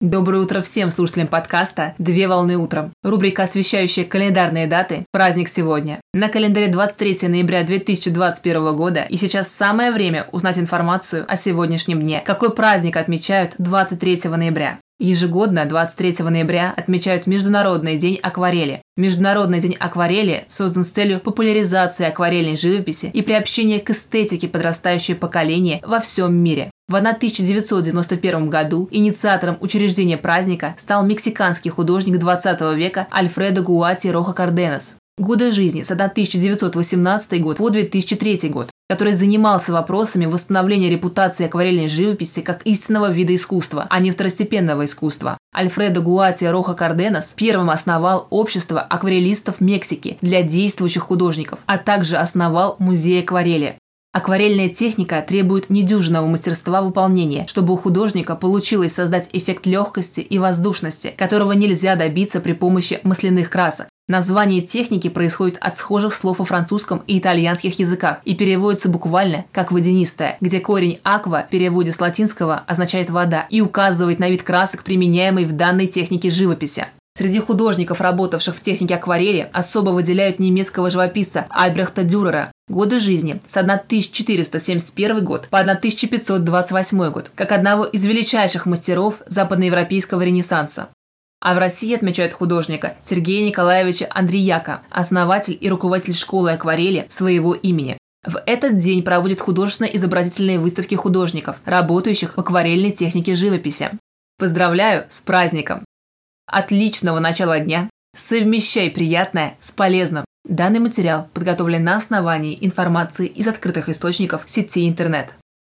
Доброе утро всем слушателям подкаста «Две волны утром». Рубрика, освещающая календарные даты «Праздник сегодня». На календаре 23 ноября 2021 года и сейчас самое время узнать информацию о сегодняшнем дне. Какой праздник отмечают 23 ноября? Ежегодно 23 ноября отмечают Международный день акварели. Международный день акварели создан с целью популяризации акварельной живописи и приобщения к эстетике подрастающего поколения во всем мире. В 1991 году инициатором учреждения праздника стал мексиканский художник 20 века Альфредо Гуати Роха Карденес. Годы жизни с 1918 год по 2003 год, который занимался вопросами восстановления репутации акварельной живописи как истинного вида искусства, а не второстепенного искусства. Альфредо Гуати Роха Карденес первым основал общество акварелистов Мексики для действующих художников, а также основал музей акварели. Акварельная техника требует недюжинного мастерства выполнения, чтобы у художника получилось создать эффект легкости и воздушности, которого нельзя добиться при помощи масляных красок. Название техники происходит от схожих слов о французском и итальянских языках и переводится буквально как «водянистая», где корень «аква» в переводе с латинского означает «вода» и указывает на вид красок, применяемый в данной технике живописи. Среди художников, работавших в технике акварели, особо выделяют немецкого живописца Альбрехта Дюрера. Годы жизни с 1471 год по 1528 год, как одного из величайших мастеров западноевропейского ренессанса. А в России отмечают художника Сергея Николаевича Андреяка, основатель и руководитель школы акварели своего имени. В этот день проводят художественно-изобразительные выставки художников, работающих в акварельной технике живописи. Поздравляю с праздником! Отличного начала дня! Совмещай приятное с полезным. Данный материал подготовлен на основании информации из открытых источников сети интернет.